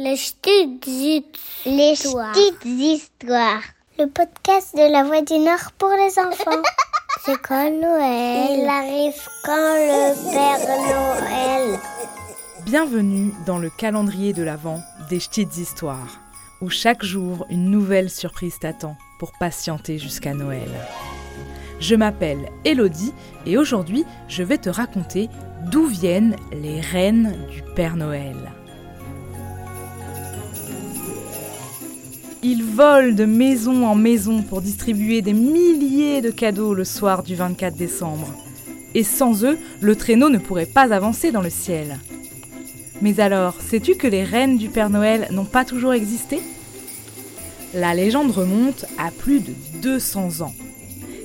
Les petites Les histoires. petites histoires. Le podcast de la Voix du Nord pour les enfants. C'est quand Noël Il arrive quand le Père Noël Bienvenue dans le calendrier de l'Avent des petites histoires, où chaque jour une nouvelle surprise t'attend pour patienter jusqu'à Noël. Je m'appelle Elodie et aujourd'hui je vais te raconter d'où viennent les reines du Père Noël. Ils volent de maison en maison pour distribuer des milliers de cadeaux le soir du 24 décembre. Et sans eux, le traîneau ne pourrait pas avancer dans le ciel. Mais alors, sais-tu que les reines du Père Noël n'ont pas toujours existé? La légende remonte à plus de 200 ans.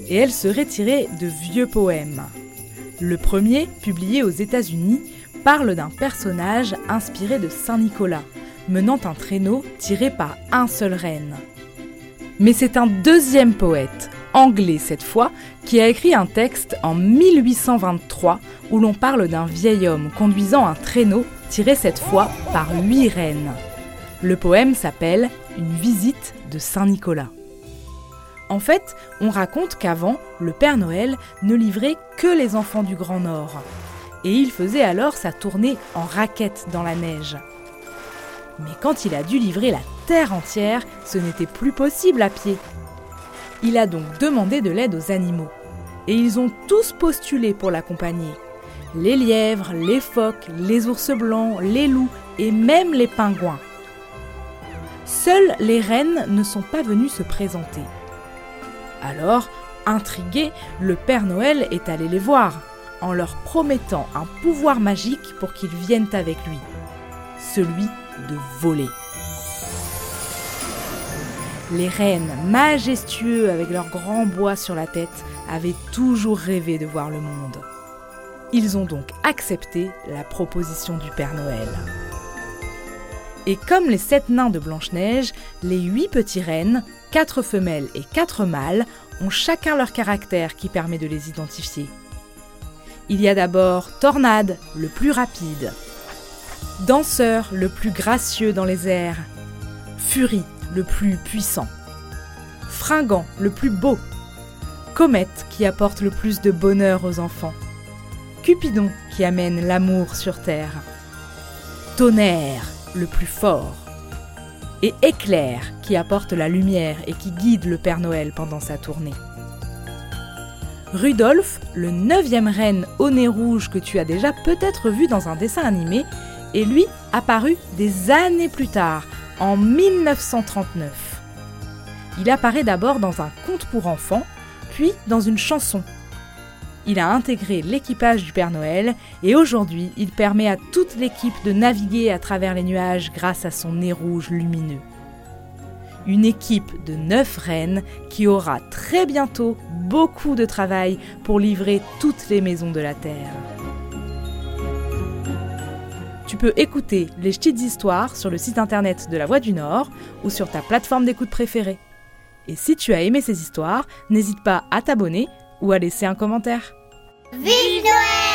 Et elle serait tirée de vieux poèmes. Le premier, publié aux États-Unis, parle d'un personnage inspiré de Saint Nicolas, menant un traîneau tiré par un seul renne. Mais c'est un deuxième poète, anglais cette fois, qui a écrit un texte en 1823 où l'on parle d'un vieil homme conduisant un traîneau tiré cette fois par huit reines. Le poème s'appelle Une visite de Saint Nicolas. En fait, on raconte qu'avant, le Père Noël ne livrait que les enfants du Grand Nord. Et il faisait alors sa tournée en raquette dans la neige. Mais quand il a dû livrer la terre entière, ce n'était plus possible à pied. Il a donc demandé de l'aide aux animaux. Et ils ont tous postulé pour l'accompagner. Les lièvres, les phoques, les ours blancs, les loups et même les pingouins. Seules les reines ne sont pas venues se présenter. Alors, intrigué, le Père Noël est allé les voir, en leur promettant un pouvoir magique pour qu'ils viennent avec lui. Celui de voler. Les reines, majestueux avec leurs grands bois sur la tête, avaient toujours rêvé de voir le monde. Ils ont donc accepté la proposition du Père Noël. Et comme les sept nains de Blanche-Neige, les huit petits rennes, quatre femelles et quatre mâles, ont chacun leur caractère qui permet de les identifier. Il y a d'abord Tornade, le plus rapide, Danseur, le plus gracieux dans les airs, Furie, le plus puissant, Fringant, le plus beau, Comète, qui apporte le plus de bonheur aux enfants, Cupidon, qui amène l'amour sur terre, Tonnerre, le plus fort, et Éclair, qui apporte la lumière et qui guide le Père Noël pendant sa tournée. Rudolph, le neuvième reine au nez rouge que tu as déjà peut-être vu dans un dessin animé, est lui apparu des années plus tard, en 1939. Il apparaît d'abord dans un conte pour enfants, puis dans une chanson. Il a intégré l'équipage du Père Noël et aujourd'hui il permet à toute l'équipe de naviguer à travers les nuages grâce à son nez rouge lumineux. Une équipe de neuf reines qui aura très bientôt beaucoup de travail pour livrer toutes les maisons de la Terre. Tu peux écouter les petites histoires sur le site internet de la Voix du Nord ou sur ta plateforme d'écoute préférée. Et si tu as aimé ces histoires, n'hésite pas à t'abonner ou à laisser un commentaire. Noël